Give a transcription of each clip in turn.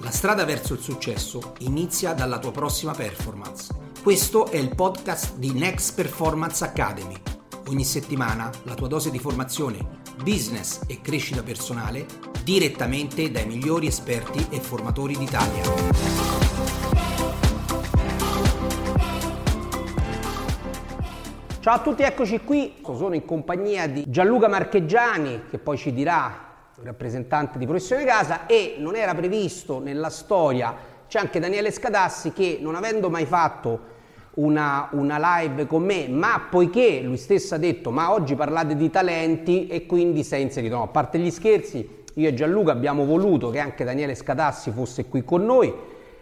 La strada verso il successo inizia dalla tua prossima performance. Questo è il podcast di Next Performance Academy. Ogni settimana la tua dose di formazione, business e crescita personale direttamente dai migliori esperti e formatori d'Italia. Ciao a tutti, eccoci qui. Sono in compagnia di Gianluca Marcheggiani, che poi ci dirà rappresentante di Professione Casa e non era previsto nella storia, c'è anche Daniele Scadassi che non avendo mai fatto una, una, live con me, ma poiché lui stesso ha detto ma oggi parlate di talenti e quindi sei inserito, no, a parte gli scherzi, io e Gianluca abbiamo voluto che anche Daniele Scadassi fosse qui con noi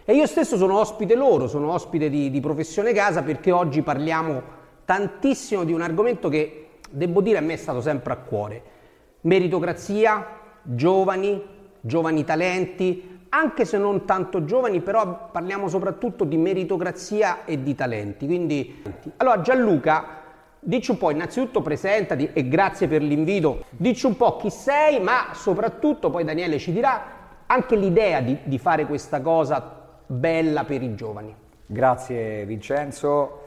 e io stesso sono ospite loro, sono ospite di, di Professione Casa perché oggi parliamo tantissimo di un argomento che devo dire a me è stato sempre a cuore, meritocrazia, giovani, giovani talenti, anche se non tanto giovani, però parliamo soprattutto di meritocrazia e di talenti. Quindi, allora Gianluca, dici un po', innanzitutto presentati e grazie per l'invito, dici un po' chi sei, ma soprattutto poi Daniele ci dirà anche l'idea di, di fare questa cosa bella per i giovani. Grazie Vincenzo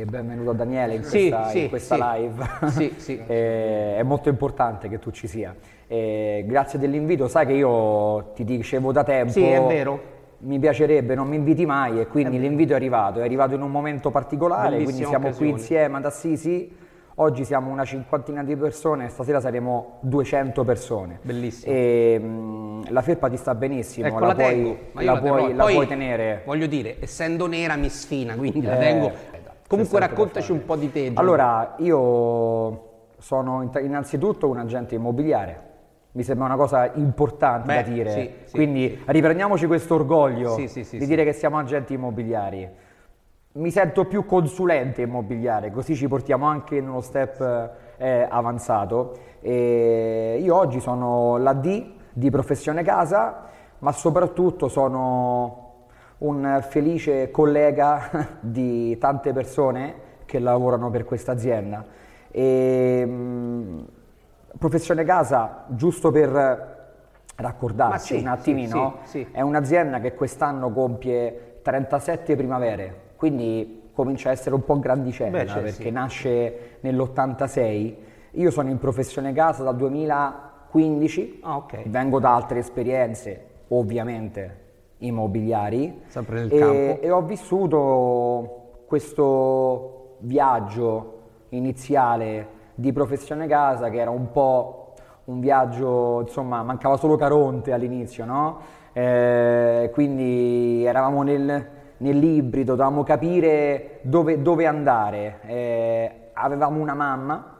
e benvenuto a Daniele in questa, sì, in questa sì, live. Sì, è molto importante che tu ci sia. E grazie dell'invito, sai che io ti dicevo da tempo. Sì, è vero. Mi piacerebbe, non mi inviti mai e quindi l'invito è arrivato, è arrivato in un momento particolare, Bellissima quindi siamo occasione. qui insieme ad Assisi. Oggi siamo una cinquantina di persone, stasera saremo 200 persone. Bellissimo. E, mh, la felpa ti sta benissimo, ecco, la, la, puoi, la, la, puoi, la puoi, tenere. Voglio dire, essendo nera mi sfina, quindi eh, la tengo. Comunque raccontaci un po' di te. Allora, io sono innanzitutto un agente immobiliare mi sembra una cosa importante Beh, da dire. Sì, sì. Quindi riprendiamoci questo orgoglio sì, di dire che siamo agenti immobiliari. Mi sento più consulente immobiliare, così ci portiamo anche in uno step eh, avanzato. E io oggi sono l'AD di Professione Casa, ma soprattutto sono un felice collega di tante persone che lavorano per questa azienda. E, mh, Professione Casa, giusto per raccordarci sì, un attimino, sì, sì, è un'azienda che quest'anno compie 37 primavere, quindi comincia a essere un po' grandicella Beh, perché nasce nell'86. Io sono in Professione Casa dal 2015, ah, okay. vengo da altre esperienze, ovviamente immobiliari, Sempre nel e, campo. e ho vissuto questo viaggio iniziale di professione casa che era un po' un viaggio, insomma, mancava solo Caronte all'inizio, no? Eh, quindi eravamo nel, nell'ibrido, dovevamo capire dove, dove andare. Eh, avevamo una mamma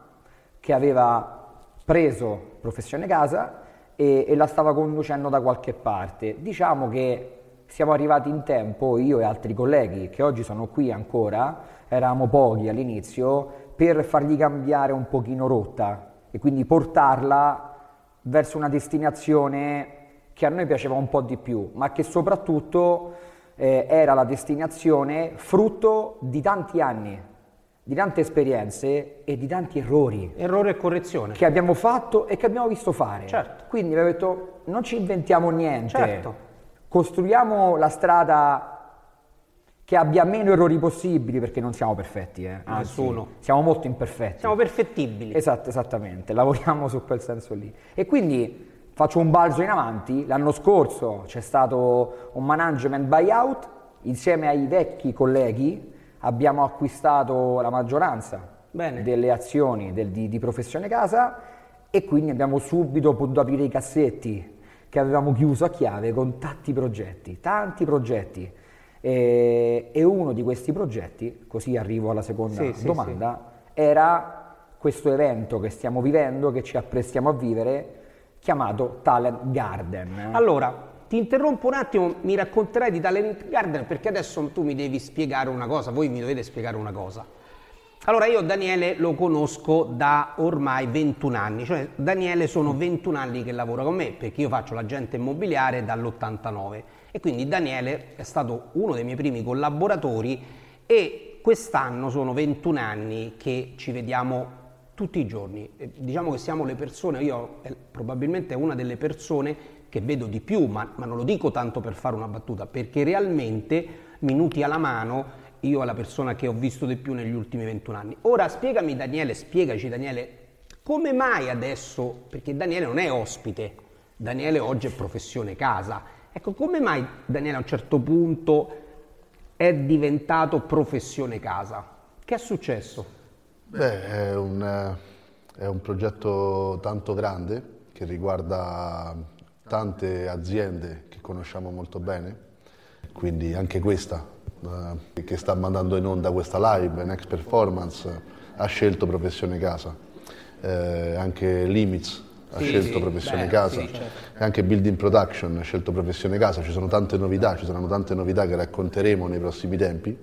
che aveva preso professione casa e, e, la stava conducendo da qualche parte. Diciamo che siamo arrivati in tempo, io e altri colleghi che oggi sono qui ancora, eravamo pochi all'inizio, per fargli cambiare un pochino rotta e quindi portarla verso una destinazione che a noi piaceva un po' di più, ma che soprattutto eh, era la destinazione frutto di tanti anni, di tante esperienze e di tanti errori. Errore e correzione. Che abbiamo fatto e che abbiamo visto fare. Certo. Quindi abbiamo detto non ci inventiamo niente. Certo. Costruiamo la strada che abbia meno errori possibili perché non siamo perfetti, eh. Anzi, Nessuno. siamo molto imperfetti. Siamo perfettibili. Esatto, esattamente, lavoriamo su quel senso lì. E quindi faccio un balzo in avanti, l'anno scorso c'è stato un management buyout, insieme ai vecchi colleghi abbiamo acquistato la maggioranza Bene. delle azioni del, di, di professione casa e quindi abbiamo subito potuto aprire i cassetti che avevamo chiuso a chiave con tanti progetti, tanti progetti e, e, uno di questi progetti, così arrivo alla seconda sì, domanda, sì, era questo evento che stiamo vivendo, che ci apprestiamo a vivere, chiamato Talent Garden. Allora, ti interrompo un attimo, mi racconterai di Talent Garden perché adesso tu mi devi spiegare una cosa, voi mi dovete spiegare una cosa. Allora io Daniele lo conosco da ormai 21 anni, cioè Daniele sono 21 anni che lavora con me perché io faccio l'agente immobiliare dall'89 e quindi Daniele è stato uno dei miei primi collaboratori e quest'anno sono 21 anni che ci vediamo tutti i giorni. Diciamo che siamo le persone, io è probabilmente una delle persone che vedo di più, ma, ma non lo dico tanto per fare una battuta, perché realmente minuti alla mano io è la persona che ho visto di più negli ultimi 21 anni. Ora spiegami Daniele, spiegaci Daniele, come mai adesso, perché Daniele non è ospite, Daniele oggi è professione casa, ecco come mai Daniele a un certo punto è diventato professione casa? Che è successo? Beh, è un, è un progetto tanto grande che riguarda tante aziende che conosciamo molto bene, quindi anche questa eh, che sta mandando in onda questa live, Next Performance, ha scelto Professione Casa. Eh, anche Limits ha sì, scelto sì, Professione beh, Casa, sì, certo. anche Building Production ha scelto Professione Casa, ci sono tante novità, ci saranno tante novità che racconteremo nei prossimi tempi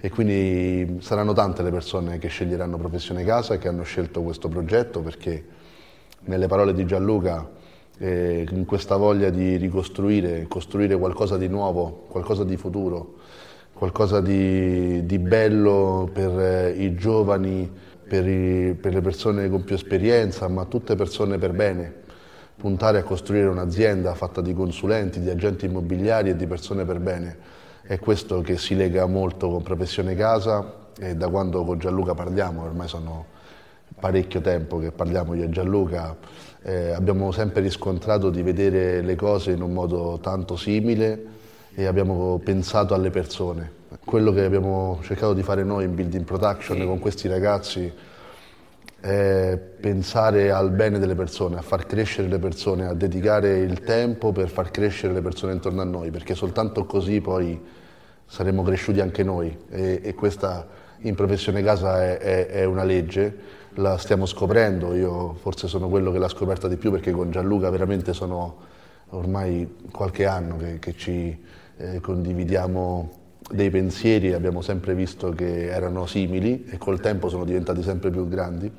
e quindi saranno tante le persone che sceglieranno Professione Casa e che hanno scelto questo progetto perché nelle parole di Gianluca eh, in questa voglia di ricostruire, costruire qualcosa di nuovo, qualcosa di futuro, qualcosa di, di bello per eh, i giovani, per, i, per, le persone con più esperienza, ma tutte persone per bene. Puntare a costruire un'azienda fatta di consulenti, di agenti immobiliari e di persone per bene. È questo che si lega molto con Professione Casa e da quando con Gianluca parliamo, ormai sono parecchio tempo che parliamo io e Gianluca, eh, abbiamo sempre riscontrato di vedere le cose in un modo tanto simile e abbiamo pensato alle persone. Quello che abbiamo cercato di fare noi in Building Production con questi ragazzi è pensare al bene delle persone, a far crescere le persone, a dedicare il tempo per far crescere le persone intorno a noi, perché soltanto così poi saremo cresciuti anche noi e, e questa in professione casa è, è, è, una legge, la stiamo scoprendo, io forse sono quello che l'ha scoperta di più perché con Gianluca veramente sono ormai qualche anno che, che ci eh, condividiamo dei pensieri, abbiamo sempre visto che erano simili e col tempo sono diventati sempre più grandi.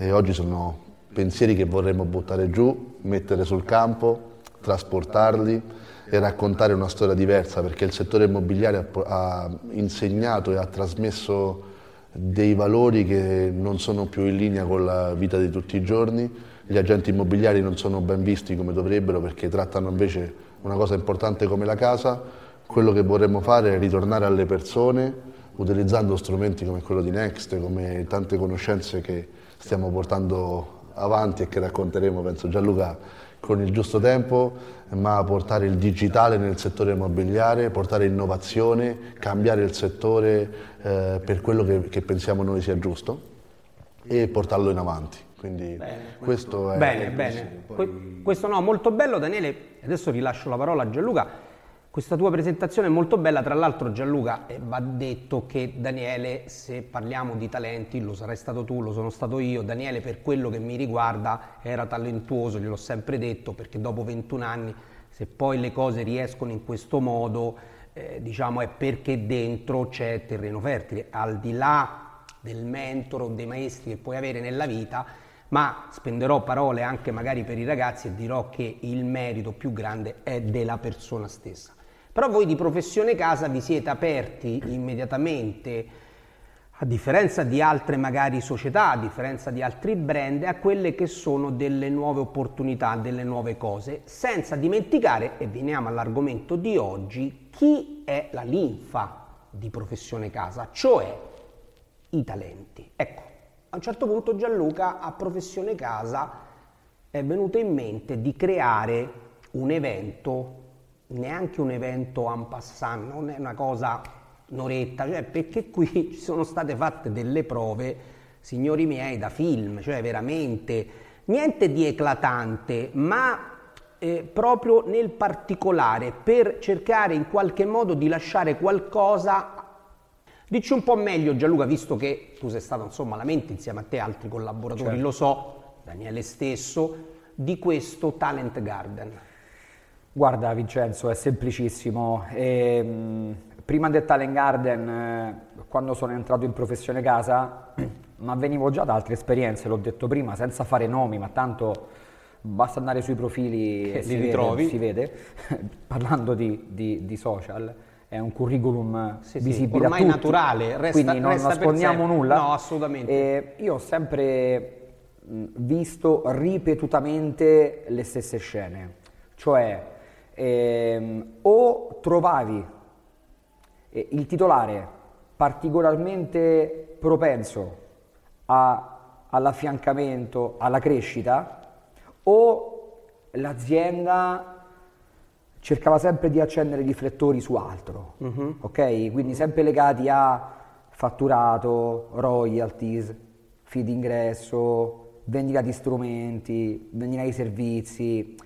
E oggi sono pensieri che vorremmo buttare giù, mettere sul campo, trasportarli e raccontare una storia diversa perché il settore immobiliare ha, insegnato e ha trasmesso dei valori che non sono più in linea con la vita di tutti i giorni, gli agenti immobiliari non sono ben visti come dovrebbero perché trattano invece una cosa importante come la casa, quello che vorremmo fare è ritornare alle persone utilizzando strumenti come quello di Next, come tante conoscenze che stiamo portando avanti e che racconteremo, penso Gianluca, con il giusto tempo, ma portare il digitale nel settore immobiliare, portare innovazione, cambiare il settore eh, per quello che, che pensiamo noi sia giusto e portarlo in avanti. Quindi bene, questo è... Bene, bene. Poi... Questo no, molto bello Daniele, adesso rilascio la parola a Gianluca. Questa tua presentazione è molto bella, tra l'altro Gianluca va detto che Daniele, se parliamo di talenti, lo sarai stato tu, lo sono stato io, Daniele per quello che mi riguarda era talentuoso, gliel'ho sempre detto, perché dopo 21 anni, se poi le cose riescono in questo modo, eh, diciamo è perché dentro c'è terreno fertile, al di là del mentore o dei maestri che puoi avere nella vita, ma spenderò parole anche magari per i ragazzi e dirò che il merito più grande è della persona stessa. Però voi di professione casa vi siete aperti immediatamente, a differenza di altre magari società, a differenza di altri brand, a quelle che sono delle nuove opportunità, delle nuove cose, senza dimenticare, e veniamo all'argomento di oggi, chi è la linfa di professione casa, cioè i talenti. Ecco, a un certo punto Gianluca a professione casa è venuto in mente di creare un evento, neanche un evento en passant, non è una cosa un'oretta, cioè perché qui ci sono state fatte delle prove, signori miei, da film, cioè veramente niente di eclatante, ma eh, proprio nel particolare per cercare in qualche modo di lasciare qualcosa Dici un po' meglio Gianluca, visto che tu sei stato insomma la mente insieme a te altri collaboratori, certo. lo so, Daniele stesso, di questo Talent Garden. Guarda Vincenzo, è semplicissimo. E, ehm, prima del Talent Garden, eh, quando sono entrato in professione casa, ma venivo già da altre esperienze, l'ho detto prima, senza fare nomi, ma tanto basta andare sui profili che e si, vede, si vede, parlando di, di, di social è un curriculum sì, visibile ormai a tutti, naturale, resta, quindi non resta nascondiamo nulla. No, assolutamente. E io ho sempre visto ripetutamente le stesse scene, cioè ehm, o trovavi eh, il titolare particolarmente propenso a, all'affiancamento, alla crescita, o l'azienda cercava sempre di accendere i riflettori su altro, ok? Quindi sempre legati a fatturato, royalties, fee d'ingresso, vendita di strumenti, vendita di servizi,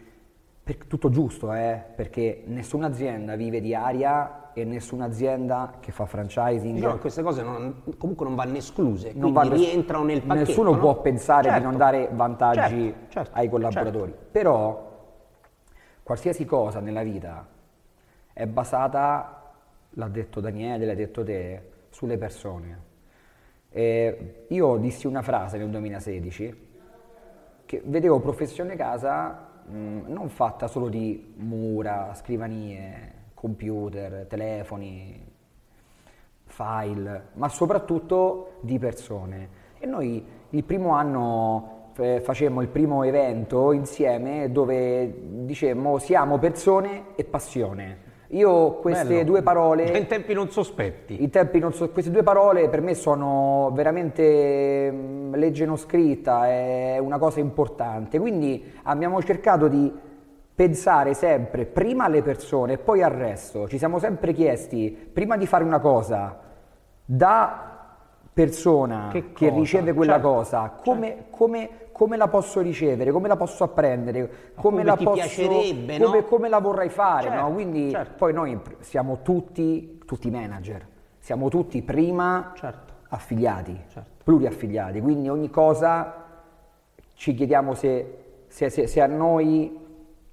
per- tutto giusto, eh? perché nessuna azienda vive di aria e nessuna azienda che fa franchising che queste cose non- comunque non vanno escluse, non vanno- rientrano nel pacchetto. Nessuno no? può pensare Certo. di non dare vantaggi Certo, certo, ai collaboratori. Però qualsiasi cosa nella vita è basata, l'ha detto Daniele, l'hai detto te, sulle persone. E io dissi una frase nel 2016 che vedevo professione casa mh, non fatta solo di mura, scrivanie, computer, telefoni, file, ma soprattutto di persone. E noi il primo anno eh, facemmo il primo evento insieme dove dicemmo siamo persone e passione. Io queste Bello. due parole... In tempi non sospetti. I tempi non so, queste due parole per me sono veramente mm, legge non scritta, è una cosa importante. Quindi abbiamo cercato di pensare sempre prima alle persone e poi al resto. Ci siamo sempre chiesti, prima di fare una cosa, da persona Che che, riceve quella Certo, cosa, come, come- come la posso ricevere, come la posso apprendere, come, come la ti posso, piacerebbe, no? come, come la vorrei fare. Certo, no? Quindi certo. poi noi siamo tutti, tutti manager, siamo tutti prima Certo. affiliati, Certo. pluriaffiliati, quindi ogni cosa ci chiediamo se, se- se- se a noi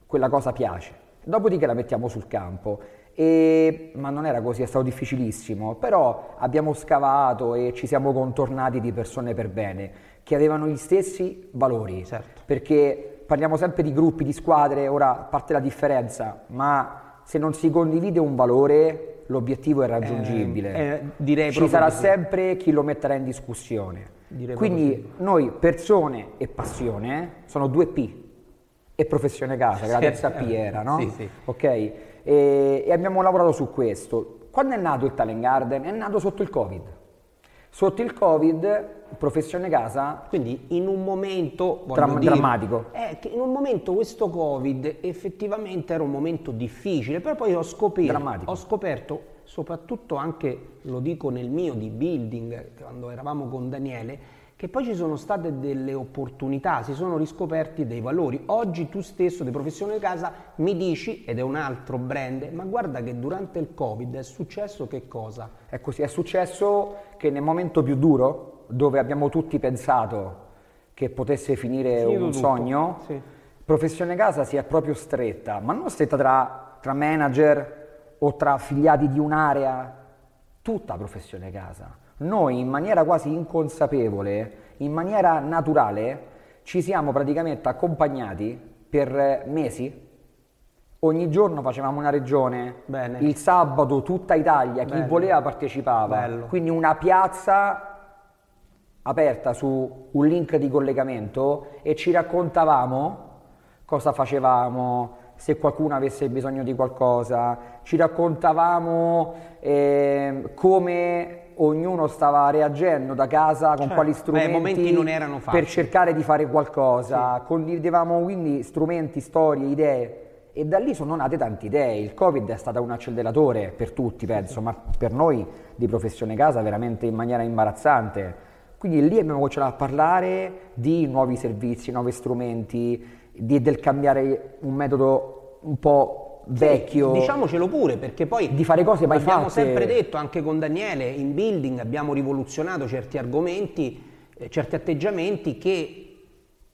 quella cosa piace. Dopodiché la mettiamo sul campo. E- ma non era così, è stato difficilissimo, però abbiamo scavato e ci siamo contornati di persone per bene che avevano gli stessi valori. Certo. Perché parliamo sempre di gruppi, di squadre, ora parte la differenza, ma se non si condivide un valore, l'obiettivo è raggiungibile. eh, direi Ci sarà di sì. sempre chi lo metterà in discussione. Direi Quindi noi persone e passione sono due P e professione casa, che la terza P eh, era, no? sì, sì. Ok? E, e abbiamo lavorato su questo. Quando è nato il Talent Garden? È nato sotto il Covid. Sotto il Covid, professione casa, Quindi in un momento Dram- dire, drammatico. è che in un momento questo Covid effettivamente era un momento difficile, però poi ho scoperto, ho scoperto soprattutto anche, lo dico nel mio di building, quando eravamo con Daniele, che poi ci sono state delle opportunità, si sono riscoperti dei valori. Oggi tu stesso di professione di casa mi dici, ed è un altro brand, ma guarda che durante il Covid è successo che cosa? È così, è successo che nel momento più duro, dove abbiamo tutti pensato che potesse finire Finito un tutto, sogno, sì. professione casa si è proprio stretta, ma non stretta tra, tra manager o tra affiliati di un'area, tutta professione casa. Noi in maniera quasi inconsapevole, in maniera naturale, ci siamo praticamente accompagnati per mesi. Ogni giorno facevamo una regione, Bene. il sabato tutta Italia, chi Bello. voleva partecipava. Bello. Quindi una piazza aperta su un link di collegamento e ci raccontavamo cosa facevamo, se qualcuno avesse bisogno di qualcosa, ci raccontavamo ehm, come ognuno stava reagendo da casa, con Certo. quali Beh, strumenti momenti non erano facili. per cercare di fare qualcosa, condividevamo quindi strumenti, storie, idee e da lì sono nate tante idee. Il Covid è stato un acceleratore per tutti, penso, ma per noi di professione casa veramente in maniera imbarazzante. Quindi lì abbiamo cominciato a parlare di nuovi servizi, nuovi strumenti, di- del cambiare un metodo un po' vecchio. Diciamocelo pure, perché poi Di fare cose mai abbiamo fatte. sempre detto, anche con Daniele, in building abbiamo rivoluzionato certi argomenti, eh, certi atteggiamenti che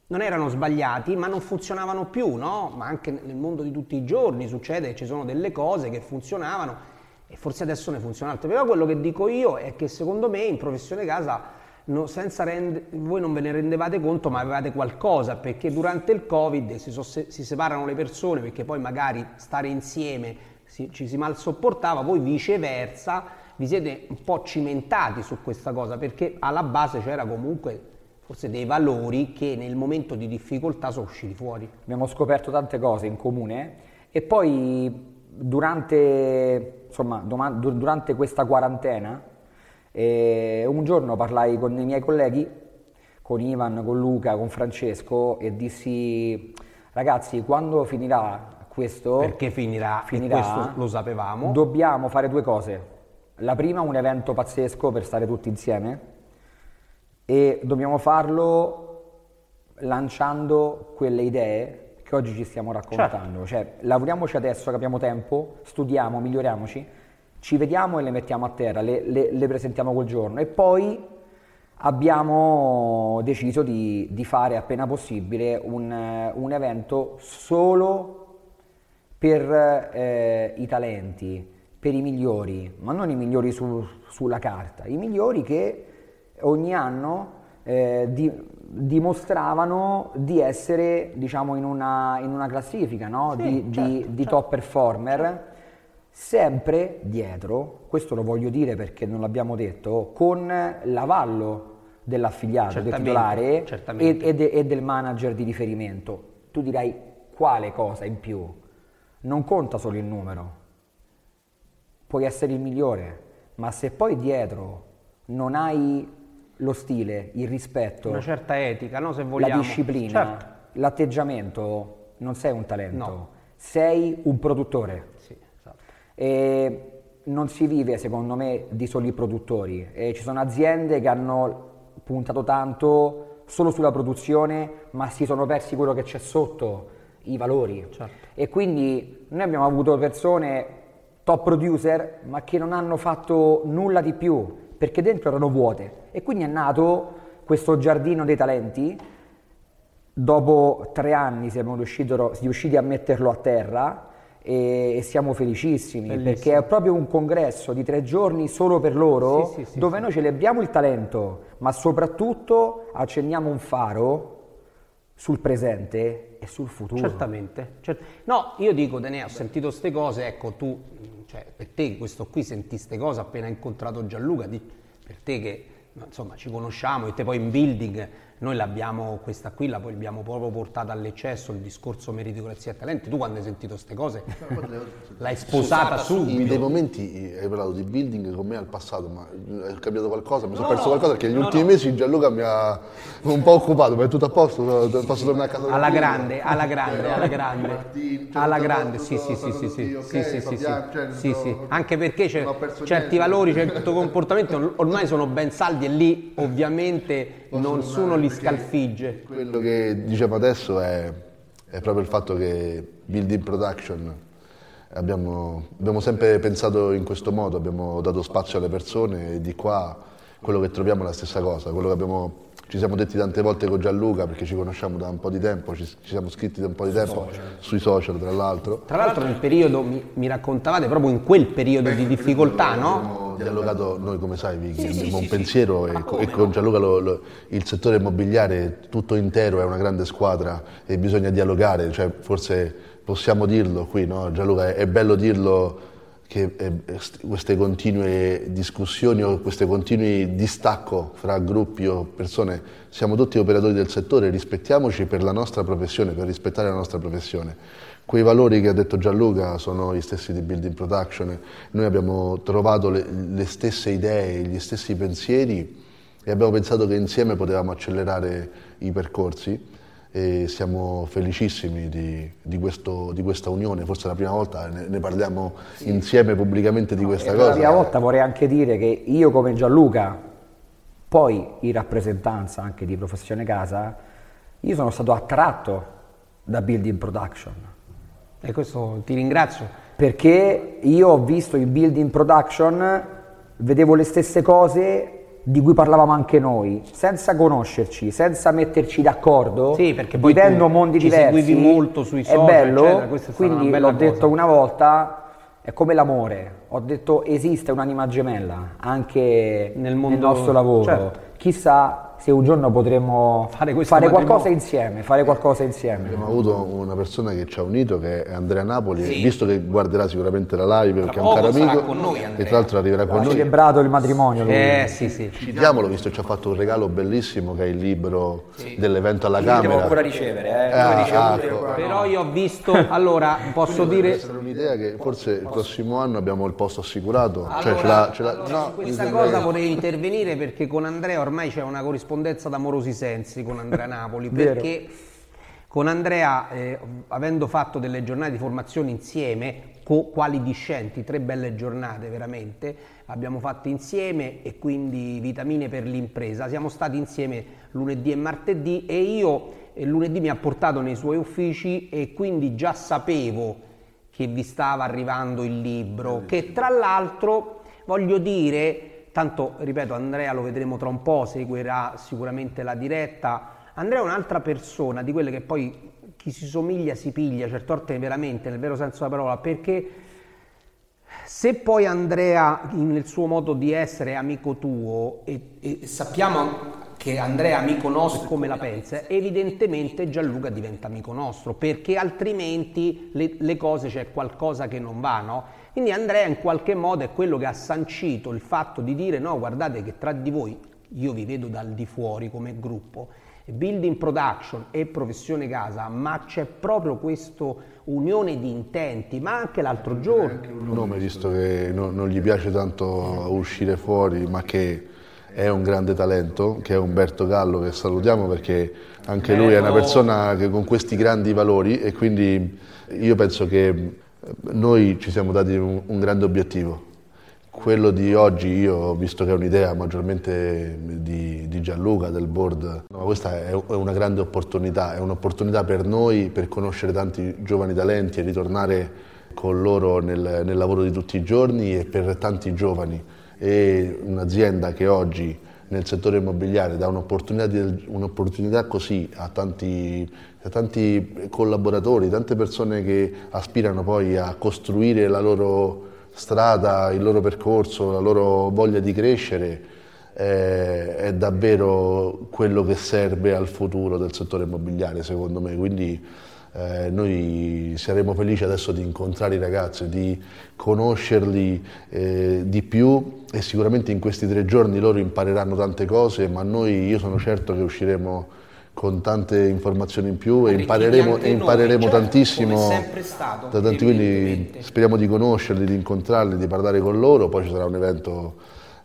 non erano sbagliati, ma non funzionavano più, no? Ma anche nel mondo di tutti i giorni succede che ci sono delle cose che funzionavano e forse adesso ne funzionano altre. Però quello che dico io è che secondo me in professione casa no- rende- voi non ve ne rendevate conto, ma avevate qualcosa, perché durante il Covid si, so- si separano le persone, perché poi magari stare insieme si- ci si mal sopportava, voi viceversa vi siete un po' cimentati su questa cosa, perché alla base c'era comunque forse dei valori che nel momento di difficoltà sono usciti fuori. Abbiamo scoperto tante cose in comune e poi durante, insomma, durante questa quarantena eh, un giorno parlai con i miei colleghi, con Ivan, con Luca, con Francesco e dissi ragazzi quando finirà questo... Perché finirà, finirà e questo lo sapevamo. Dobbiamo fare due cose. La prima un evento pazzesco per stare tutti insieme e dobbiamo farlo lanciando quelle idee che oggi ci stiamo raccontando. Cioè, lavoriamoci adesso che abbiamo tempo, studiamo, miglioriamoci, ci vediamo e le mettiamo a terra, le, le- le presentiamo quel giorno. E poi abbiamo deciso di, di fare appena possibile un, un evento solo per eh, i talenti, per i migliori, ma non i migliori su- sulla carta, i migliori che ogni anno eh, di- dimostravano di essere diciamo, in, una, in una classifica no? di, di- di top performer, sempre dietro, questo lo voglio dire perché non l'abbiamo detto, con l'avallo dell'affiliato, del Certamente, titolare e, certamente. e de- e del manager di riferimento. Tu dirai quale cosa in più? Non conta solo il numero, puoi essere il migliore, ma se poi dietro non hai lo stile, il rispetto, Una certa etica, no? Se la disciplina, Certo. l'atteggiamento, non sei un talento, No. sei un produttore. E non si vive, secondo me, di soli produttori. E ci sono aziende che hanno puntato tanto solo sulla produzione, ma si sono persi quello che c'è sotto, i valori. Certo. E quindi noi abbiamo avuto persone top producer, ma che non hanno fatto nulla di più, perché dentro erano vuote. E quindi è nato questo giardino dei talenti. Dopo tre anni siamo riusciti, riusciti a metterlo a terra e, siamo felicissimi Bellissimo. perché è proprio un congresso di tre giorni solo per loro Sì, sì, dove sì. noi celebriamo il talento ma soprattutto accendiamo un faro sul presente e sul futuro. Certamente. cer- no, io dico, Dene, ho sentito queste cose, ecco, tu, cioè, per te questo qui sentì queste cose appena incontrato Gianluca, di- per te che insomma ci conosciamo e te poi in building noi l'abbiamo, questa qui la poi abbiamo proprio portata all'eccesso, il discorso meritocrazia e talenti, tu quando hai sentito queste cose l'hai sposata In dei subito. momenti hai parlato di building con me al passato, ma è cambiato qualcosa? Mi sono No, perso no, qualcosa perché negli no, ultimi no. mesi Gianluca mi ha un po' occupato, ma è tutto a posto, posso tornare a casa Alla grande, alla grande, alla grande, cioè, alla grande, tutto- sì, sì, sì, tutto- sì, sì, ok, sì, sì, sì, cioè, sì, sì, anche perché certi niente. valori, certo comportamento ormai sono ben saldi e lì ovviamente sono li scalfigge. Quello che diciamo adesso è, è proprio il fatto che Building Production abbiamo, abbiamo sempre pensato in questo modo, abbiamo dato spazio alle persone e di qua quello che troviamo è la stessa cosa, quello che abbiamo, ci siamo detti tante volte con Gianluca perché ci conosciamo da un po' di tempo, ci, ci siamo scritti da un po' di tempo sui social tra l'altro. Tra l'altro nel periodo, mi, mi raccontavate, proprio in quel periodo di difficoltà, no? Abbiamo dialogato, noi come sai, Vicky, abbiamo un pensiero e, co- e con Gianluca lo- lo- il settore immobiliare tutto intero è una grande squadra e bisogna dialogare, cioè forse possiamo dirlo qui, no? Gianluca, è, è bello dirlo che eh, st- queste continue discussioni o questi continui distacco fra gruppi o persone, siamo tutti operatori del settore, rispettiamoci per la nostra professione, per rispettare la nostra professione. Quei valori che ha detto Gianluca sono gli stessi di Building Production, noi abbiamo trovato le, le stesse idee, gli stessi pensieri e abbiamo pensato che insieme potevamo accelerare i percorsi e siamo felicissimi di, di questo- di questa unione, forse è la prima volta ne, ne parliamo insieme pubblicamente di questa Per la cosa. prima volta vorrei anche dire che io come Gianluca, poi in rappresentanza anche di Professione Casa, io sono stato attratto da Building Production. E questo ti ringrazio. Perché io ho visto in Building Production, vedevo le stesse cose di cui parlavamo anche noi, senza conoscerci, senza metterci d'accordo, Sì, perché poi vivendo mondi ci diversi. seguivi molto sui è social, bello, eccetera, è quindi l'ho detto cosa. una volta, è come l'amore, ho detto esiste un'anima gemella anche Nel nel, mondo- nostro lavoro, certo. chissà se un giorno potremmo Fare fare qualcosa insieme, fare qualcosa insieme. Abbiamo avuto una persona che ci ha unito che è Andrea Napoli, Sì. visto che guarderà sicuramente la live perché è un caro sarà amico con noi, e tra l'altro arriverà con Ha noi. celebrato il matrimonio lui. Eh sì sì. Citiamolo visto che ci ha fatto un regalo bellissimo che è il libro dell'evento alla Devo Camera. ancora ricevere, eh. Ah, Poi ricevuto, ah, io ecco. Però io ho visto, allora posso Deve dire, essere un'idea che forse il prossimo anno abbiamo il posto assicurato, cioè ce Allora, l'ha, ce l'ha- allora, no, su questa cosa vorrei intervenire perché con Andrea ormai c'è una corrispondenza d'amorosi sensi con Andrea Napoli perché con Andrea eh, avendo fatto delle giornate di formazione insieme co- quali discenti, tre belle giornate veramente abbiamo fatto insieme e quindi vitamine per l'impresa. Siamo stati insieme lunedì e martedì e io eh, lunedì mi ha portato nei suoi uffici e quindi già sapevo che vi stava arrivando il libro, che tra l'altro voglio dire, tanto ripeto Andrea lo vedremo tra un po', seguirà sicuramente la diretta, Andrea è un'altra persona di quelle che poi chi si somiglia si piglia, certe volte veramente nel vero senso della parola, perché se poi Andrea nel suo modo di essere è amico tuo e, e sappiamo che Andrea è amico nostro come la pensa, evidentemente Gianluca diventa amico nostro, perché altrimenti le, le cose c'è qualcosa che non va, no? Quindi Andrea in qualche modo è quello che ha sancito il fatto di dire no, guardate che tra di voi io vi vedo dal di fuori come gruppo, building production e professione casa, ma c'è proprio questa unione di intenti, ma anche l'altro giorno. un nome visto che no- non gli piace tanto uscire fuori ma che è un grande talento che è Umberto Gallo che salutiamo perché anche lui è una persona che con questi grandi valori e quindi io penso che noi ci siamo dati un, un grande obiettivo quello di oggi io visto che è un'idea maggiormente di, di Gianluca del board no, questa è, è una grande opportunità è un'opportunità per noi per conoscere tanti giovani talenti e ritornare con loro nel, nel lavoro di tutti i giorni e per tanti giovani. E un'azienda che oggi nel settore immobiliare dà un'opportunità, di- un'opportunità così a tanti, tanti collaboratori, tante persone che aspirano poi a costruire la loro strada, il loro percorso, la loro voglia di crescere, eh, è davvero quello che serve al futuro del settore immobiliare secondo me. Quindi eh, noi saremo felici adesso di incontrare i ragazzi, di conoscerli eh, di più e sicuramente in questi tre giorni loro impareranno tante cose, ma noi, io sono certo che usciremo con tante informazioni in più e impareremo, e noi, impareremo certo, tantissimo. è sempre stato, da tanti, quindi speriamo di conoscerli, di incontrarli, di parlare con loro, poi ci sarà un evento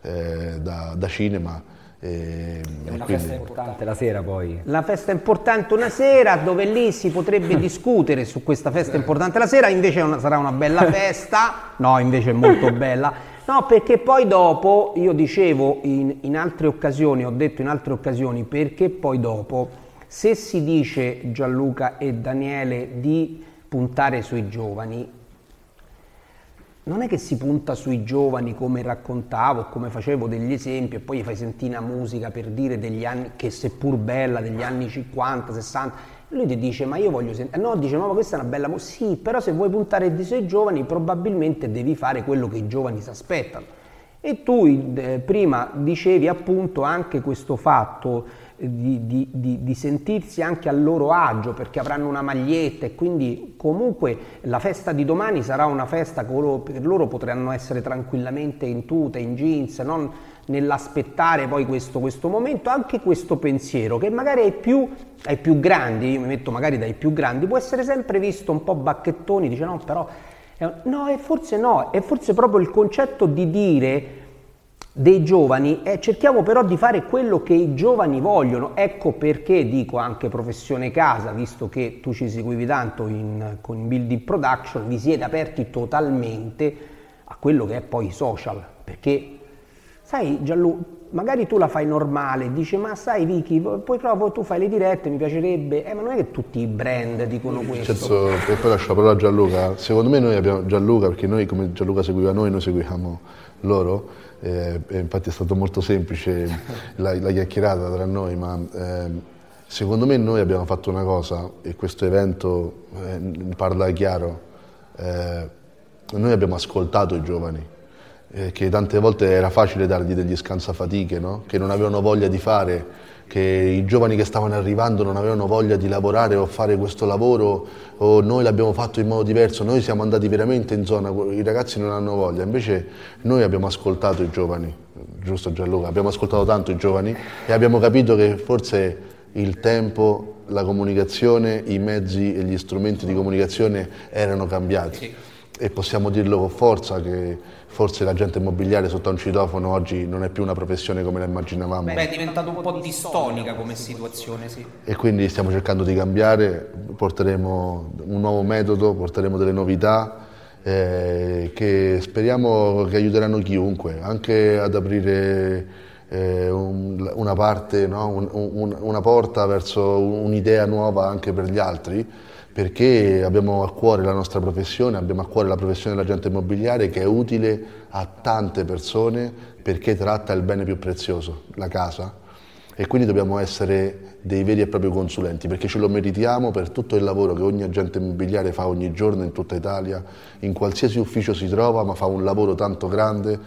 eh, da, da cinema. E, e Una quindi- festa importante la sera poi. La festa importante una sera dove lì si potrebbe discutere su questa festa importante la sera, invece è una- sarà una bella festa, no invece è molto bella, no perché poi dopo, io dicevo in, in altre occasioni, ho detto in altre occasioni, perché poi dopo se si dice Gianluca e Daniele di puntare sui giovani, non è che si punta sui giovani come raccontavo, come facevo degli esempi e poi gli fai sentire una musica per dire degli anni, che seppur bella, degli anni 50, 60, lui ti dice ma io voglio sentire, no dice ma questa è una bella musica, sì però se vuoi puntare di sui giovani probabilmente devi fare quello che i giovani si aspettano. E tu eh, prima dicevi appunto anche questo fatto di, di- di- di sentirsi anche a loro agio perché avranno una maglietta e quindi comunque la festa di domani sarà una festa che loro, per loro potranno essere tranquillamente in tuta, in jeans, non nell'aspettare poi questo, questo momento, anche questo pensiero che magari ai più, ai più grandi, io mi metto magari dai più grandi, può essere sempre visto un po' bacchettoni, dice no però No, e forse no, è forse proprio il concetto di dire dei giovani, eh, cerchiamo però di fare quello che i giovani vogliono. Ecco perché dico anche professione casa, visto che tu ci seguivi tanto in, con Building Production, vi siete aperti totalmente a quello che è poi i social. Perché, sai Gianlu, magari tu la fai normale, dice ma sai Vicky, poi proprio tu fai le dirette, mi piacerebbe, eh, ma non è che tutti i brand dicono questo. Senso, e poi lascio la parola a Gianluca. Secondo me noi abbiamo Gianluca, perché noi come Gianluca seguiva noi, noi seguiamo loro. Eh, e infatti è stato molto semplice la, la chiacchierata tra noi, ma ehm, secondo me noi abbiamo fatto una cosa e questo evento eh, parla chiaro. eh, noi abbiamo ascoltato i giovani, eh, che tante volte era facile dargli degli scansafatiche, no? che non avevano voglia di fare che i giovani che stavano arrivando non avevano voglia di lavorare o fare questo lavoro o noi l'abbiamo fatto in modo diverso, noi siamo andati veramente in zona, i ragazzi non hanno voglia, invece noi abbiamo ascoltato i giovani, giusto Gianluca, abbiamo ascoltato tanto i giovani e abbiamo capito che forse il tempo, la comunicazione, i mezzi e gli strumenti di comunicazione erano cambiati. E possiamo dirlo con forza che forse l'agente immobiliare sotto un citofono oggi non è più una professione come la immaginavamo. Beh, è diventato un po' distonica come situazione, sì. E quindi stiamo cercando di cambiare, porteremo un nuovo metodo, porteremo delle novità eh, che speriamo che aiuteranno chiunque, anche ad aprire eh, un, una parte, no? un, un, una porta verso un'idea nuova anche per gli altri perché abbiamo a cuore la nostra professione, abbiamo a cuore la professione dell'agente immobiliare che è utile a tante persone perché tratta il bene più prezioso, la casa, e quindi dobbiamo essere dei veri e propri consulenti perché ce lo meritiamo per tutto il lavoro che ogni agente immobiliare fa ogni giorno in tutta Italia, in qualsiasi ufficio si trova, ma fa un lavoro tanto grande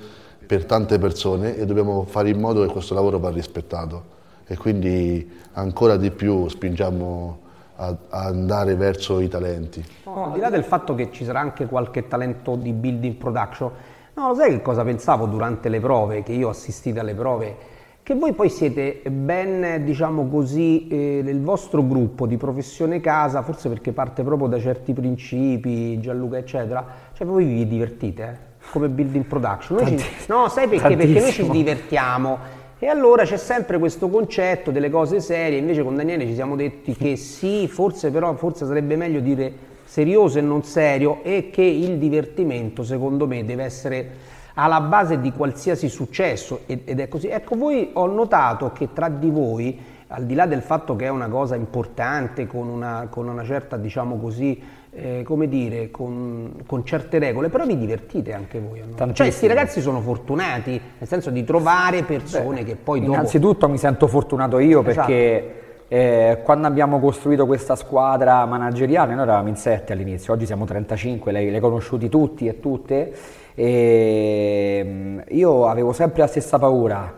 per tante persone e dobbiamo fare in modo che questo lavoro va rispettato. E quindi ancora di più spingiamo a, a andare verso i talenti. No, al di là del fatto che ci sarà anche qualche talento di building production, no, lo sai che cosa pensavo durante le prove, che io ho assistito alle prove? Che voi poi siete ben, diciamo così, eh, nel vostro gruppo di professione casa, forse perché parte proprio da certi principi, Gianluca eccetera, cioè voi vi divertite, eh? come building production. Ci, no, sai perché? Perché noi ci divertiamo e allora c'è sempre questo concetto delle cose serie, invece con Daniele ci siamo detti che sì, forse però forse sarebbe meglio dire serioso e non serio e che il divertimento secondo me deve essere alla base di qualsiasi successo ed è così. Ecco, voi ho notato che tra di voi, al di là del fatto che è una cosa importante, con una, con una certa, diciamo così, eh, come dire, con, con, certe regole, però vi divertite anche voi. No? Cioè, questi ragazzi sono fortunati, nel senso di trovare persone Beh, che poi dopo... Innanzitutto mi sento fortunato io esatto. perché eh, quando abbiamo costruito questa squadra manageriale, noi eravamo in sette all'inizio, oggi siamo 35, lei, le conosciuti tutti e tutte, e mm, io avevo sempre la stessa paura,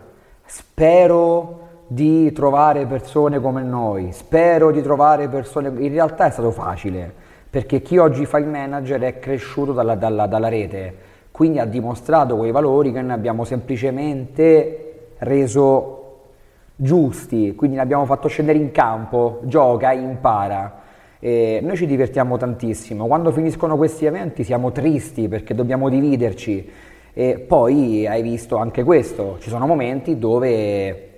spero di trovare persone come noi, spero di trovare persone... In realtà è stato facile perché chi oggi fa il manager è cresciuto dalla, dalla, dalla rete, quindi ha dimostrato quei valori che noi abbiamo semplicemente reso giusti, quindi l'abbiamo fatto scendere in campo, gioca, impara. E noi ci divertiamo tantissimo. Quando finiscono questi eventi siamo tristi perché dobbiamo dividerci. E poi hai visto anche questo, ci sono momenti dove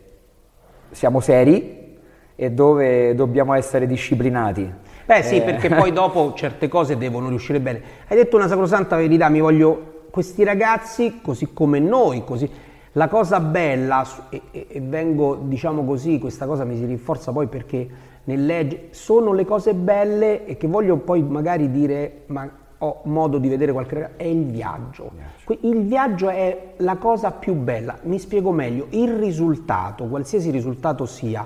siamo seri e dove dobbiamo essere disciplinati. Beh sì, eh. perché poi dopo certe cose devono riuscire bene. Hai detto una sacrosanta verità, mi voglio... Questi ragazzi, così come noi, così... La cosa bella, e, e, e vengo, diciamo così, questa cosa mi si rinforza poi perché nel legge, sono le cose belle e che voglio poi magari dire, ma ho modo di vedere qualche ragazzo, è il viaggio. Il viaggio è la cosa più bella. Mi spiego meglio, il risultato, qualsiasi risultato sia,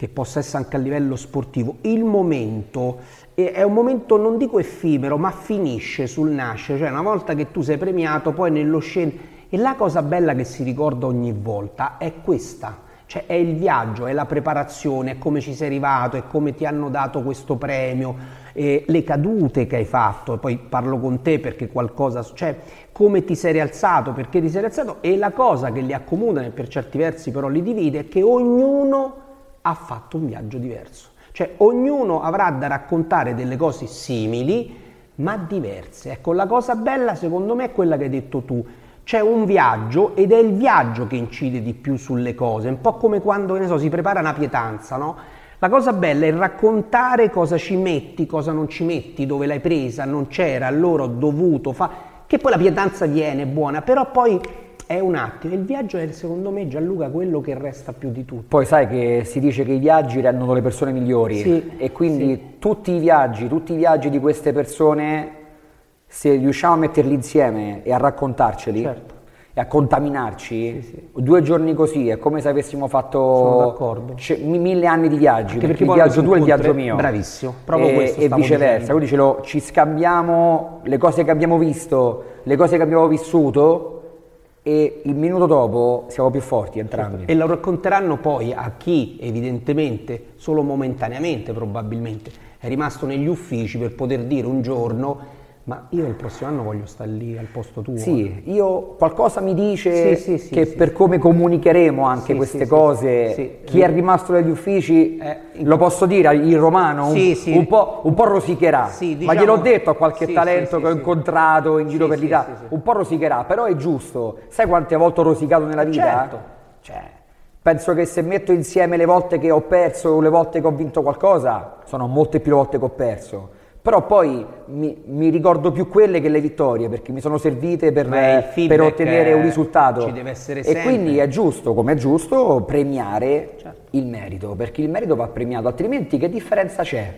che possa essere anche a livello sportivo, il momento è un momento non dico effimero, ma finisce sul nascere, cioè una volta che tu sei premiato, poi nello scena e la cosa bella che si ricorda ogni volta è questa, cioè è il viaggio, è la preparazione, è come ci sei arrivato, è come ti hanno dato questo premio, le cadute che hai fatto, e poi parlo con te perché qualcosa, cioè come ti sei rialzato, perché ti sei rialzato e la cosa che li accomuna e per certi versi però li divide è che ognuno ha fatto un viaggio diverso. Cioè ognuno avrà da raccontare delle cose simili ma diverse. Ecco, la cosa bella secondo me è quella che hai detto tu. C'è un viaggio ed è il viaggio che incide di più sulle cose, un po' come quando, so, si prepara una pietanza, no? La cosa bella è raccontare cosa ci metti, cosa non ci metti, dove l'hai presa, non c'era, allora ho dovuto fare, che poi la pietanza viene buona, però poi è un attimo. Il viaggio è secondo me Gianluca quello che resta più di tutto. Poi sai che si dice che i viaggi rendono le persone migliori sì, e quindi sì. tutti i viaggi, tutti i viaggi di queste persone, se riusciamo a metterli insieme e a raccontarceli certo. e a contaminarci, sì, due giorni così è come se avessimo fatto c- mille anni di viaggi, Anche perché, perché il viaggio tuo è il viaggio mio. Bravissimo, proprio e, questo e viceversa, quindi ce lo, ci scambiamo le cose che abbiamo visto, le cose che abbiamo vissuto e il minuto dopo siamo più forti entrambi. E lo racconteranno poi a chi evidentemente, solo momentaneamente probabilmente, è rimasto negli uffici per poter dire un giorno ma io il prossimo anno voglio stare lì al posto tuo. Sì, io qualcosa mi dice Sì, sì, sì, che per come comunicheremo anche queste cose, chi è rimasto negli uffici, Eh, lo posso dire, il romano un, un po', un po' rosicherà, Sì, ma diciamo- gliel'ho detto a qualche talento che ho incontrato in giro per l'Italia, un po' rosicherà, però è giusto. Sai quante volte ho rosicato nella vita? Certo. Cioè, penso che se metto insieme le volte che ho perso o le volte che ho vinto qualcosa, sono molte più volte che ho perso. Però poi mi, mi ricordo più quelle che le vittorie perché mi sono servite per, per ottenere un risultato. e quindi è giusto, come è giusto, premiare Certo. il merito, perché il merito va premiato, altrimenti che differenza c'è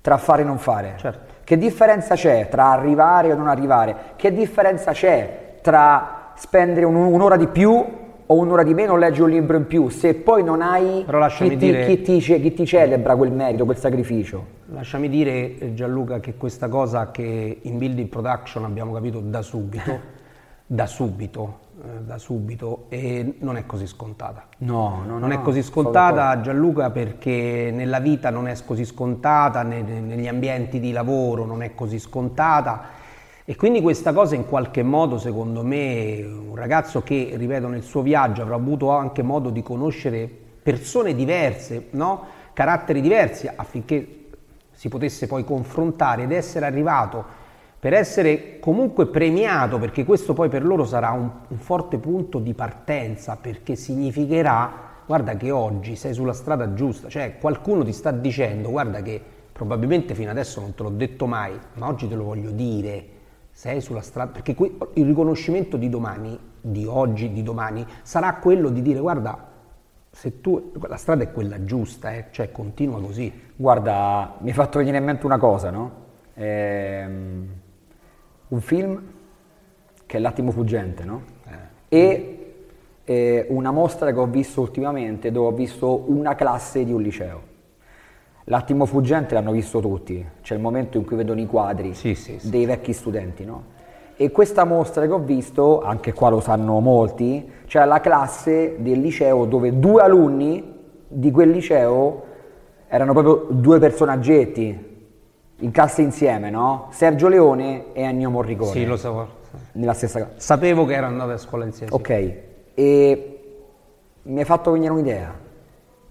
tra fare e non fare? Certo. Che differenza c'è tra arrivare o non arrivare? Che differenza c'è tra spendere un- un'ora di più o un'ora di meno o leggere un libro in più se poi non hai Però lasciami chi ti, dire- chi ti chi ti celebra quel merito, quel sacrificio? Lasciami dire eh, Gianluca che questa cosa che in building production abbiamo capito da subito, da subito, eh, da subito, e non è così scontata. No, no, Non no, è così scontata Gianluca perché nella vita non è così scontata, ne- negli ambienti di lavoro non è così scontata e quindi questa cosa in qualche modo secondo me un ragazzo che, ripeto, nel suo viaggio avrà avuto anche modo di conoscere persone diverse, no? caratteri diversi affinché si potesse poi confrontare ed essere arrivato per essere comunque premiato, perché questo poi per loro sarà un, un forte punto di partenza, perché significherà, guarda che oggi sei sulla strada giusta, cioè qualcuno ti sta dicendo, guarda che probabilmente fino adesso non te l'ho detto mai, ma oggi te lo voglio dire, sei sulla strada, perché que- il riconoscimento di domani, di oggi, di domani, sarà quello di dire, guarda, se tu, la strada è quella giusta, eh, cioè continua così. Guarda, mi hai fatto venire in mente una cosa, no? Ehm, un film che è L'attimo fuggente, no? E eh, una mostra che ho visto ultimamente dove ho visto una classe di un liceo. L'attimo fuggente l'hanno visto tutti, c'è il momento in cui vedono i quadri Sì, sì, sì. dei vecchi studenti, no? E questa mostra che ho visto, anche qua lo sanno molti, c'è la classe del liceo dove due alunni di quel liceo erano proprio due personaggetti in classe insieme, no? Sergio Leone e Ennio Morricone. Sì, lo so. Nella stessa classe. Sapevo che erano andate a scuola insieme. Ok, e mi hai fatto venire un'idea.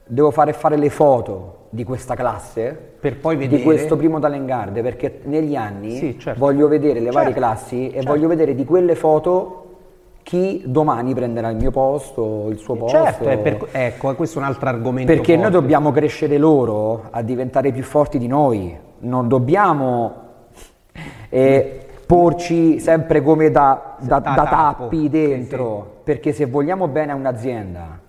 Devo fare fare le foto di questa classe Per poi vedere. di questo primo talent guard perché negli anni Sì, certo. voglio vedere le varie Certo, classi e certo. voglio vedere di quelle foto chi domani prenderà il mio posto, il suo posto. Certo, per- ecco, questo è un altro argomento. Perché noi forte. dobbiamo crescere loro a diventare più forti di noi, non dobbiamo eh, porci sempre come da, da- Da tappi dentro, perché se vogliamo bene a un'azienda,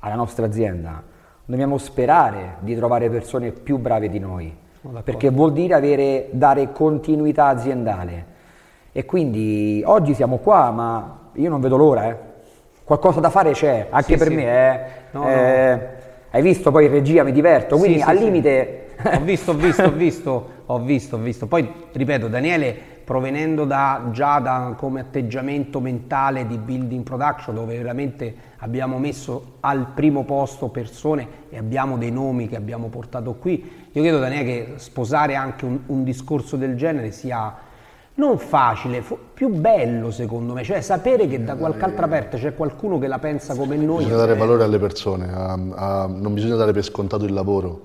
alla nostra azienda, dobbiamo sperare di trovare persone più brave di noi, perché vuol dire avere, dare continuità aziendale. E quindi oggi siamo qua, ma io non vedo l'ora, eh. Qualcosa da fare c'è, anche Sì, per sì. me. eh. No, Eh, Hai visto poi in regia, mi diverto, quindi Sì, al limite... ho visto, ho visto, ho visto, ho visto, ho visto. Poi, ripeto, Daniele, provenendo da, già da come atteggiamento mentale di building production, dove veramente abbiamo messo al primo posto persone e abbiamo dei nomi che abbiamo portato qui, io credo, Daniele, che sposare anche un, un discorso del genere sia non facile, fo- più bello secondo me, cioè sapere che da qualche altra parte c'è qualcuno che la pensa come noi. Bisogna dare valore alle persone, a- a- non bisogna dare per scontato il lavoro.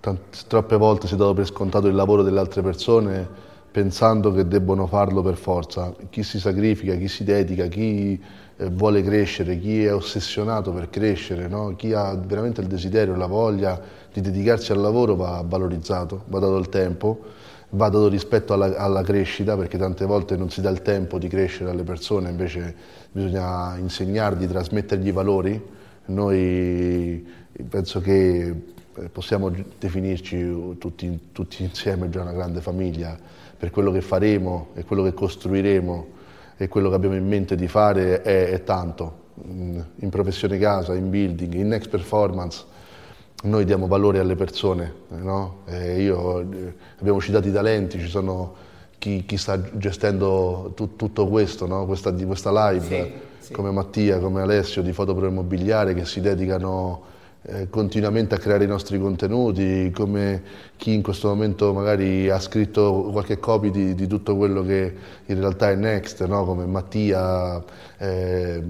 Tant- troppe volte si è dato per scontato il lavoro delle altre persone pensando che debbono farlo per forza. Chi si sacrifica, chi si dedica, chi eh, vuole crescere, chi è ossessionato per crescere, no? chi ha veramente il desiderio, la voglia di dedicarsi al lavoro va valorizzato, va dato il tempo, va dato rispetto alla, alla crescita perché tante volte non si dà il tempo di crescere alle persone, invece bisogna insegnargli, trasmettergli i valori. Noi penso che possiamo gi- definirci tutti, tutti insieme già una grande famiglia per quello che faremo e quello che costruiremo e quello che abbiamo in mente di fare è, è tanto. Mm, In professione casa, in building, in next performance, noi diamo valore alle persone, no? E io, eh, abbiamo citato i talenti, ci sono chi, chi sta gestendo tu, tutto questo, no? questa, questa, live, sì, sì. come Mattia, come Alessio di Fotopro Immobiliare che si dedicano eh, continuamente a creare i nostri contenuti, come chi in questo momento magari ha scritto qualche copy di, di tutto quello che in realtà è Next, no? come Mattia, eh,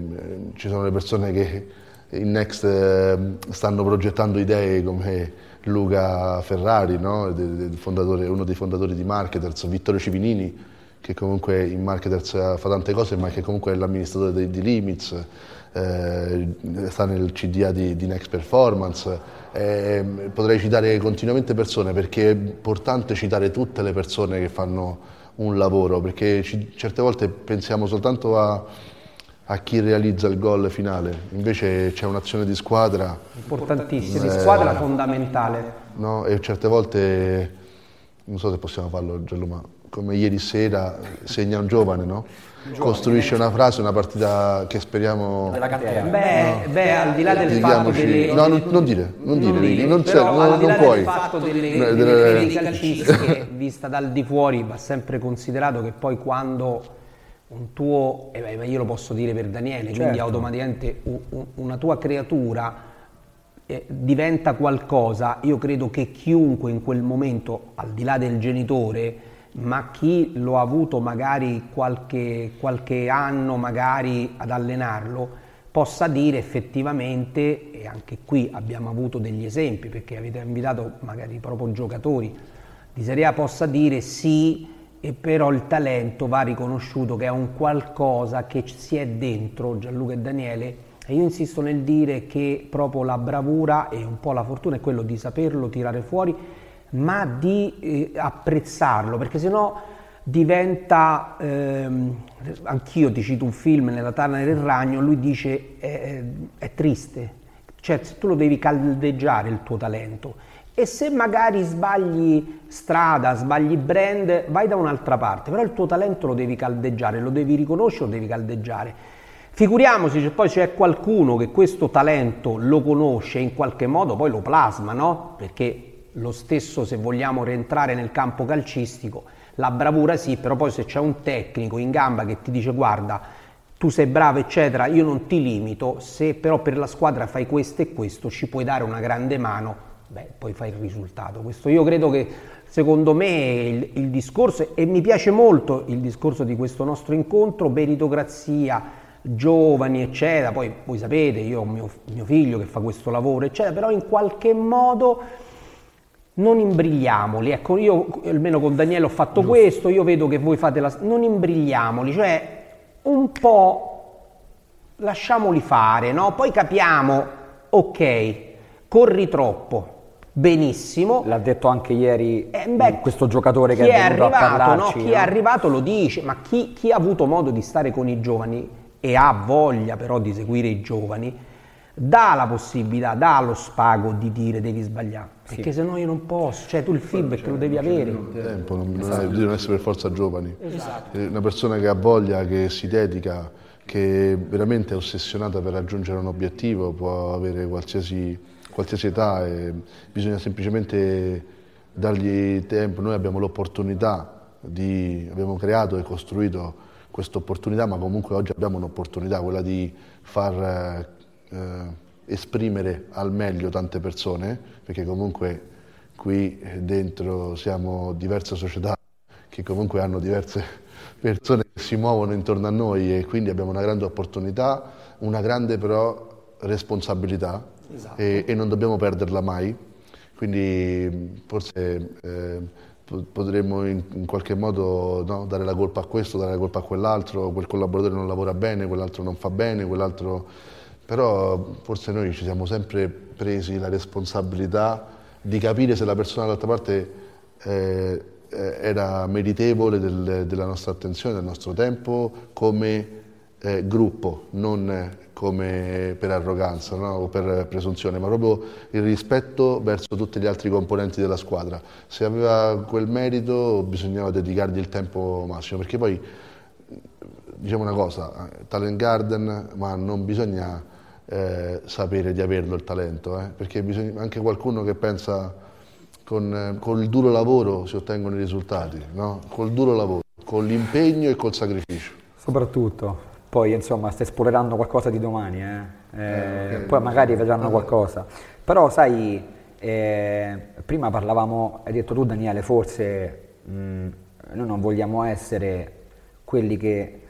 ci sono le persone che in Next eh, stanno progettando idee come Luca Ferrari, no? uno dei fondatori di Marketers, Vittorio Civinini, che comunque in Marketers fa tante cose, ma che comunque è l'amministratore di, di Limits, eh, sta nel CDA di, di Next Performance. Eh, potrei citare continuamente persone perché è importante citare tutte le persone che fanno un lavoro, perché ci, certe volte pensiamo soltanto a a chi realizza il gol finale, invece c'è un'azione di squadra. Importantissima, eh, di squadra fondamentale. No? E certe volte, non so se possiamo farlo Gianluca, come ieri sera segna un giovane, no? Costruisce una frase, una partita che speriamo... Della. Beh, no. beh, al di là del fatto delle... No, non, non dire, non, non dire, non, c'è, non, al di là non puoi. del fatto delle, delle, delle, delle calcistiche, vista dal di fuori, va sempre considerato che poi quando un tuo, eh beh, io lo posso dire per Daniele, certo. quindi automaticamente una tua creatura eh, diventa qualcosa, io credo che chiunque in quel momento, al di là del genitore, ma chi lo ha avuto magari qualche, qualche anno magari ad allenarlo, possa dire effettivamente, e anche qui abbiamo avuto degli esempi, perché avete invitato magari proprio giocatori di Serie A, possa dire sì, e però il talento va riconosciuto che è un qualcosa che si è dentro Gianluca e Daniele. E io insisto nel dire che proprio la bravura e un po' la fortuna è quello di saperlo tirare fuori ma di eh, apprezzarlo perché sennò diventa ehm, anch'io ti cito un film nella Tana del Ragno lui dice è, è triste cioè tu lo devi caldeggiare il tuo talento e se magari sbagli strada, sbagli brand, vai da un'altra parte, però il tuo talento lo devi caldeggiare, lo devi riconoscere, lo devi caldeggiare. Figuriamoci se poi c'è qualcuno che questo talento lo conosce in qualche modo poi lo plasma, no? Perché lo stesso se vogliamo rientrare nel campo calcistico, la bravura sì, però poi se c'è un tecnico in gamba che ti dice guarda, tu sei bravo eccetera, io non ti limito, se però per la squadra fai questo e questo ci puoi dare una grande mano beh, poi fai il risultato. Questo io credo che secondo me il, il, discorso, e mi piace molto il discorso di questo nostro incontro, meritocrazia, giovani, eccetera, poi voi sapete, io ho mio, mio figlio che fa questo lavoro, eccetera, però in qualche modo non imbrigliamoli, ecco io almeno con Daniele ho fatto Giusto. questo, io vedo che voi fate la... non imbrigliamoli, cioè un po' lasciamoli fare, no? Poi capiamo, ok, corri troppo, benissimo. L'ha detto anche ieri eh, beh, questo giocatore che è, è arrivato, a parlarci, no? Chi no? è arrivato lo dice, ma chi, chi, ha avuto modo di stare con i giovani e ha voglia però di seguire i giovani, dà la possibilità, dà lo spago di dire devi sbagliare, sì. perché se no io non posso, cioè tu il feedback lo devi avere. Non tempo, non, esatto. non essere per forza giovani. Esatto. Una persona che ha voglia, che si dedica, che veramente è ossessionata per raggiungere un obiettivo, può avere qualsiasi qualsiasi età e bisogna semplicemente dargli tempo. Noi abbiamo l'opportunità di, abbiamo creato e costruito questa opportunità, ma comunque oggi abbiamo un'opportunità, quella di far eh, esprimere al meglio tante persone, perché comunque qui dentro siamo diverse società che comunque hanno diverse persone che si muovono intorno a noi e quindi abbiamo una grande opportunità, una grande però responsabilità esatto. e, e, non dobbiamo perderla mai. Quindi forse eh, potremmo in, in, qualche modo no, dare la colpa a questo, dare la colpa a quell'altro, quel collaboratore non lavora bene, quell'altro non fa bene, quell'altro... Però forse noi ci siamo sempre presi la responsabilità di capire se la persona dall'altra parte eh, eh era meritevole del, della nostra attenzione, del nostro tempo come eh, gruppo, non come per arroganza no? o per presunzione, ma proprio il rispetto verso tutti gli altri componenti della squadra. Se aveva quel merito bisognava dedicargli il tempo massimo, perché poi diciamo una cosa, talent garden, ma non bisogna eh, sapere di averlo il talento, eh? perché bisogna, anche qualcuno che pensa con, eh, col duro lavoro si ottengono i risultati, no? col duro lavoro, con l'impegno e col sacrificio. Soprattutto, poi insomma stai spoilerando qualcosa di domani, eh? Eh, poi magari vedranno qualcosa. Però sai, eh, prima parlavamo, hai detto tu Daniele, forse mh, noi non vogliamo essere quelli che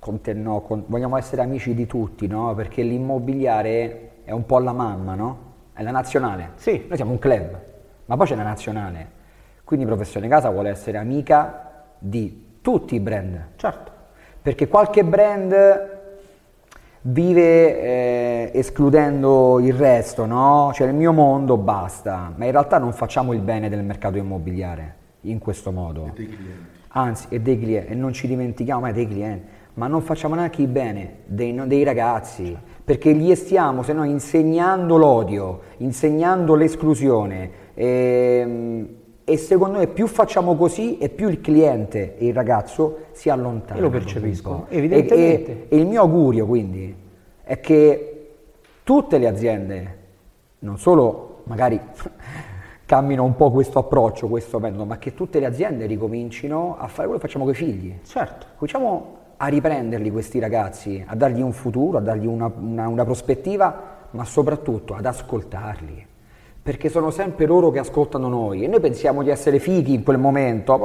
con te no, con- vogliamo essere amici di tutti, no? Perché l'immobiliare è un po' la mamma, no? È la nazionale. Sì. Noi siamo un club, ma poi c'è la nazionale. Quindi Professione Casa vuole essere amica di tutti i brand. Certo. Perché qualche brand vive eh, escludendo il resto, no? Cioè il mio mondo basta, ma in realtà non facciamo il bene del mercato immobiliare in questo modo. Anzi, e dei clienti, e non ci dimentichiamo mai dei clienti, ma non facciamo neanche il bene dei, dei ragazzi, perché gli stiamo, se no, insegnando l'odio, insegnando l'esclusione. ehm, e secondo me più facciamo così e più il cliente e il ragazzo si allontana. Io lo percepisco, E- evidentemente. E, e il mio augurio quindi è che tutte le aziende, non solo magari cammino un po' questo approccio, questo metodo, ma che tutte le aziende ricomincino a fare quello che facciamo con i figli. Certo. Cominciamo a riprenderli questi ragazzi, a dargli un futuro, a dargli una, una- una prospettiva, ma soprattutto ad ascoltarli. Perché sono sempre loro che ascoltano noi e noi pensiamo di essere fighi in quel momento,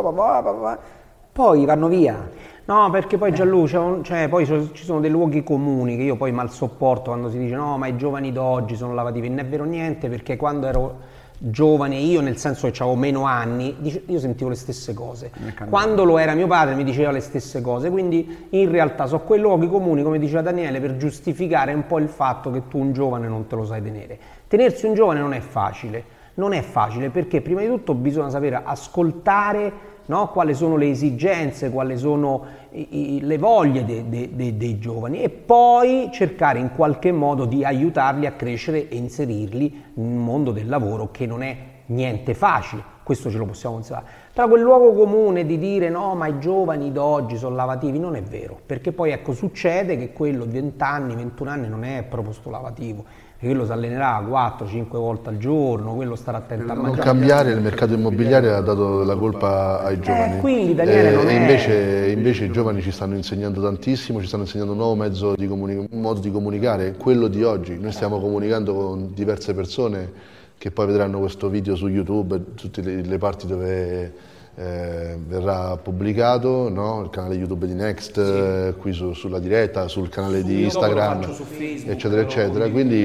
poi vanno via. No, perché poi Gianluca, un- cioè, poi ci sono dei luoghi comuni che io poi mal sopporto quando si dice no, ma i giovani d'oggi sono lavativi. Non è vero niente perché quando ero giovane io, nel senso che avevo meno anni, io sentivo le stesse cose. Quando lo era mio padre mi diceva le stesse cose, quindi in realtà sono quei luoghi comuni, come diceva Daniele, per giustificare un po' il fatto che tu un giovane non te lo sai tenere. Tenersi un giovane non è facile, non è facile perché prima di tutto bisogna sapere ascoltare no? quali sono le esigenze, quali sono i- i- le voglie de- de- de- dei giovani e poi cercare in qualche modo di aiutarli a crescere e inserirli in un mondo del lavoro che non è niente facile, questo ce lo possiamo considerare. Però quel luogo comune di dire no, ma i giovani d'oggi sono lavativi non è vero, perché poi ecco succede che quello di 20 anni, 21 anni non è proprio sto lavativo, quello si allenerà 4-5 volte al giorno, quello starà attento a Non mangiare. cambiare il mercato immobiliare ha dato la colpa ai giovani. Eh, quindi, Daniele, non e è- invece, invece i giovani ci stanno insegnando tantissimo, ci stanno insegnando un nuovo mezzo di comuni- un modo di comunicare, quello di oggi. Noi stiamo comunicando con diverse persone che poi vedranno questo video su YouTube, tutte le, le parti dove eh, verrà pubblicato, no? il canale YouTube di Next, eh, qui su- sulla diretta, sul canale di dopo lo Instagram, su Facebook, eccetera, eccetera. Quindi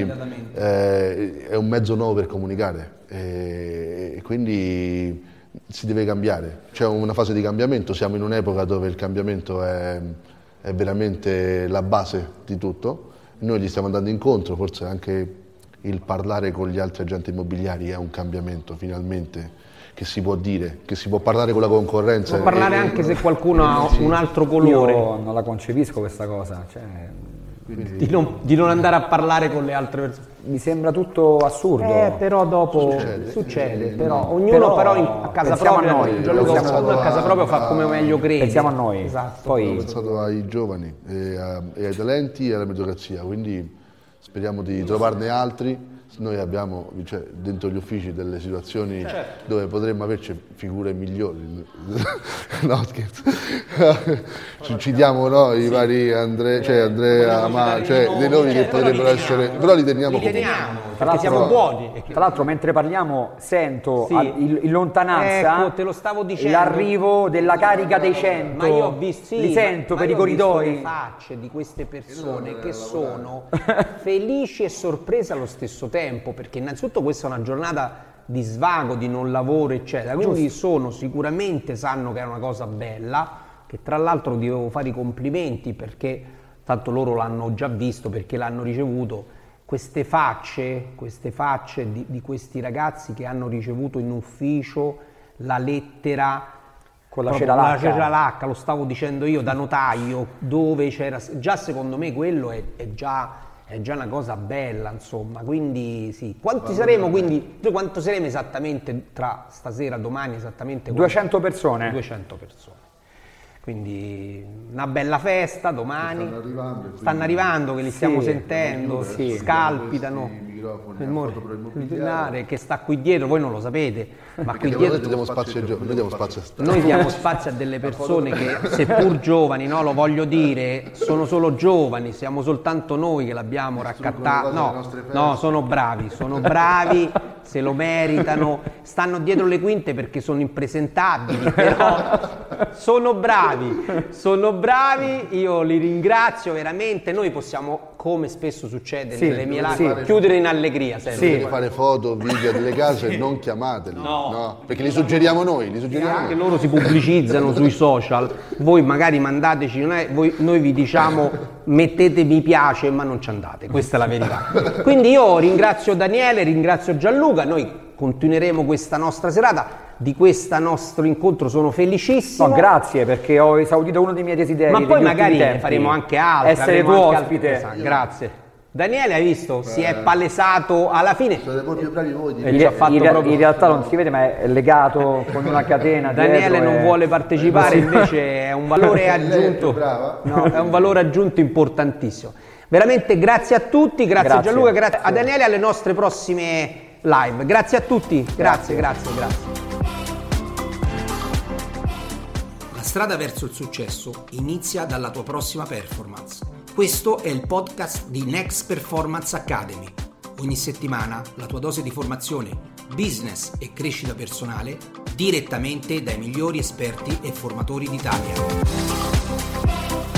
eh, è un mezzo nuovo per comunicare e e quindi si deve cambiare. C'è una fase di cambiamento, siamo in un'epoca dove il cambiamento è, è veramente la base di tutto. Noi gli stiamo andando incontro, forse anche il parlare con gli altri agenti immobiliari è un cambiamento finalmente che si può dire, che si può parlare con la concorrenza. Può parlare e- anche se qualcuno ha un altro colore, Io non la concepisco questa cosa, cioè, di, non, di non andare a parlare con le altre persone. mi sembra tutto assurdo. Eh, però dopo Succede. succede, Eh, però no. ognuno Però però, in- a casa pensiamo a propria, noi, Gianluca, ognuno a casa a- propria fa come meglio crede. Pensiamo a noi. Esatto. Ho Poi pensato ai giovani e, a- e ai talenti e alla meritocrazia, quindi speriamo di trovarne altri. Noi abbiamo cioè, dentro gli uffici delle situazioni dove potremmo averci figure migliori. no, scherzo. Ci citiamo no, i vari Andre, cioè Andrea, ma, cioè, dei nomi che potrebbero essere, però li teniamo li comunque. teniamo, Tra perché siamo l'altro- buoni. Tra l'altro, mentre parliamo, sento Sì. a- in, in lontananza Ecco, te lo stavo dicendo. l'arrivo della carica dei 100. Ma io ho visto, sì, Li sento ma- per ma i io ho visto corridoi. le facce di queste persone che sono felici e sorprese allo stesso tempo, perché innanzitutto questa è una giornata di svago, di non lavoro, eccetera. Quindi sono sicuramente sanno che è una cosa bella, che tra l'altro devo fare i complimenti perché tanto loro l'hanno già visto perché l'hanno ricevuto. Queste facce, queste facce di, di questi ragazzi che hanno ricevuto in ufficio la lettera Con la proprio ceralacca. con la ceralacca, lo stavo dicendo io da notaio, dove c'era già secondo me quello è, è già, è già una cosa bella, insomma. Quindi sì. Quanti saremo quindi? Noi quanto saremo esattamente tra stasera, domani esattamente? 200 persone. 200 persone. Quindi una bella festa domani. Stanno arrivando, Stanno arrivando, che li Sì, stiamo sentendo, sì. scalpitano. Microfoni, il a mo- foto pro il immobiliare. binare che sta qui dietro, voi non lo sapete, ma qui dietro noi diamo spazio giovani, noi diamo spazio noi diamo spazio a delle persone che, seppur giovani, no, lo voglio dire, sono solo giovani, siamo soltanto noi che l'abbiamo raccattato. No, no, sono bravi, sono bravi, se lo meritano, stanno dietro le quinte perché sono impresentabili, però sono bravi, sono bravi, io li ringrazio veramente, noi possiamo, come spesso succede Sì, nelle mie sì. live, chiudere in allegria sempre. Dovete fare foto, video delle case, non chiamateli. No. Perché li suggeriamo noi, li suggeriamo anche noi. loro si pubblicizzano sui social, voi magari mandateci, non è- voi- noi vi diciamo mettete mi piace ma non ci andate, questa è la verità. Quindi io ringrazio Daniele, ringrazio Gianluca, noi continueremo questa nostra serata, di questo nostro incontro sono felicissimo. No, grazie perché ho esaudito uno dei miei desideri. ma poi magari faremo anche altro. Essere tuo ospite. Esatto, grazie. Daniele, hai visto? Si è palesato alla fine. Siete proprio bravi voi di In, ci ha fatto in proprio- in realtà non si vede, ma è legato con una catena. Daniele non e- vuole partecipare, invece è un valore è aggiunto. brava. No, è un valore aggiunto importantissimo. Veramente grazie a tutti, grazie, a Grazie. Gianluca, grazie a Daniele e alle nostre prossime live. Grazie a tutti, grazie, grazie, grazie. La strada verso il successo inizia dalla tua prossima performance. Questo è il podcast di Next Performance Academy. Ogni settimana la tua dose di formazione, business e crescita personale direttamente dai migliori esperti e formatori d'Italia.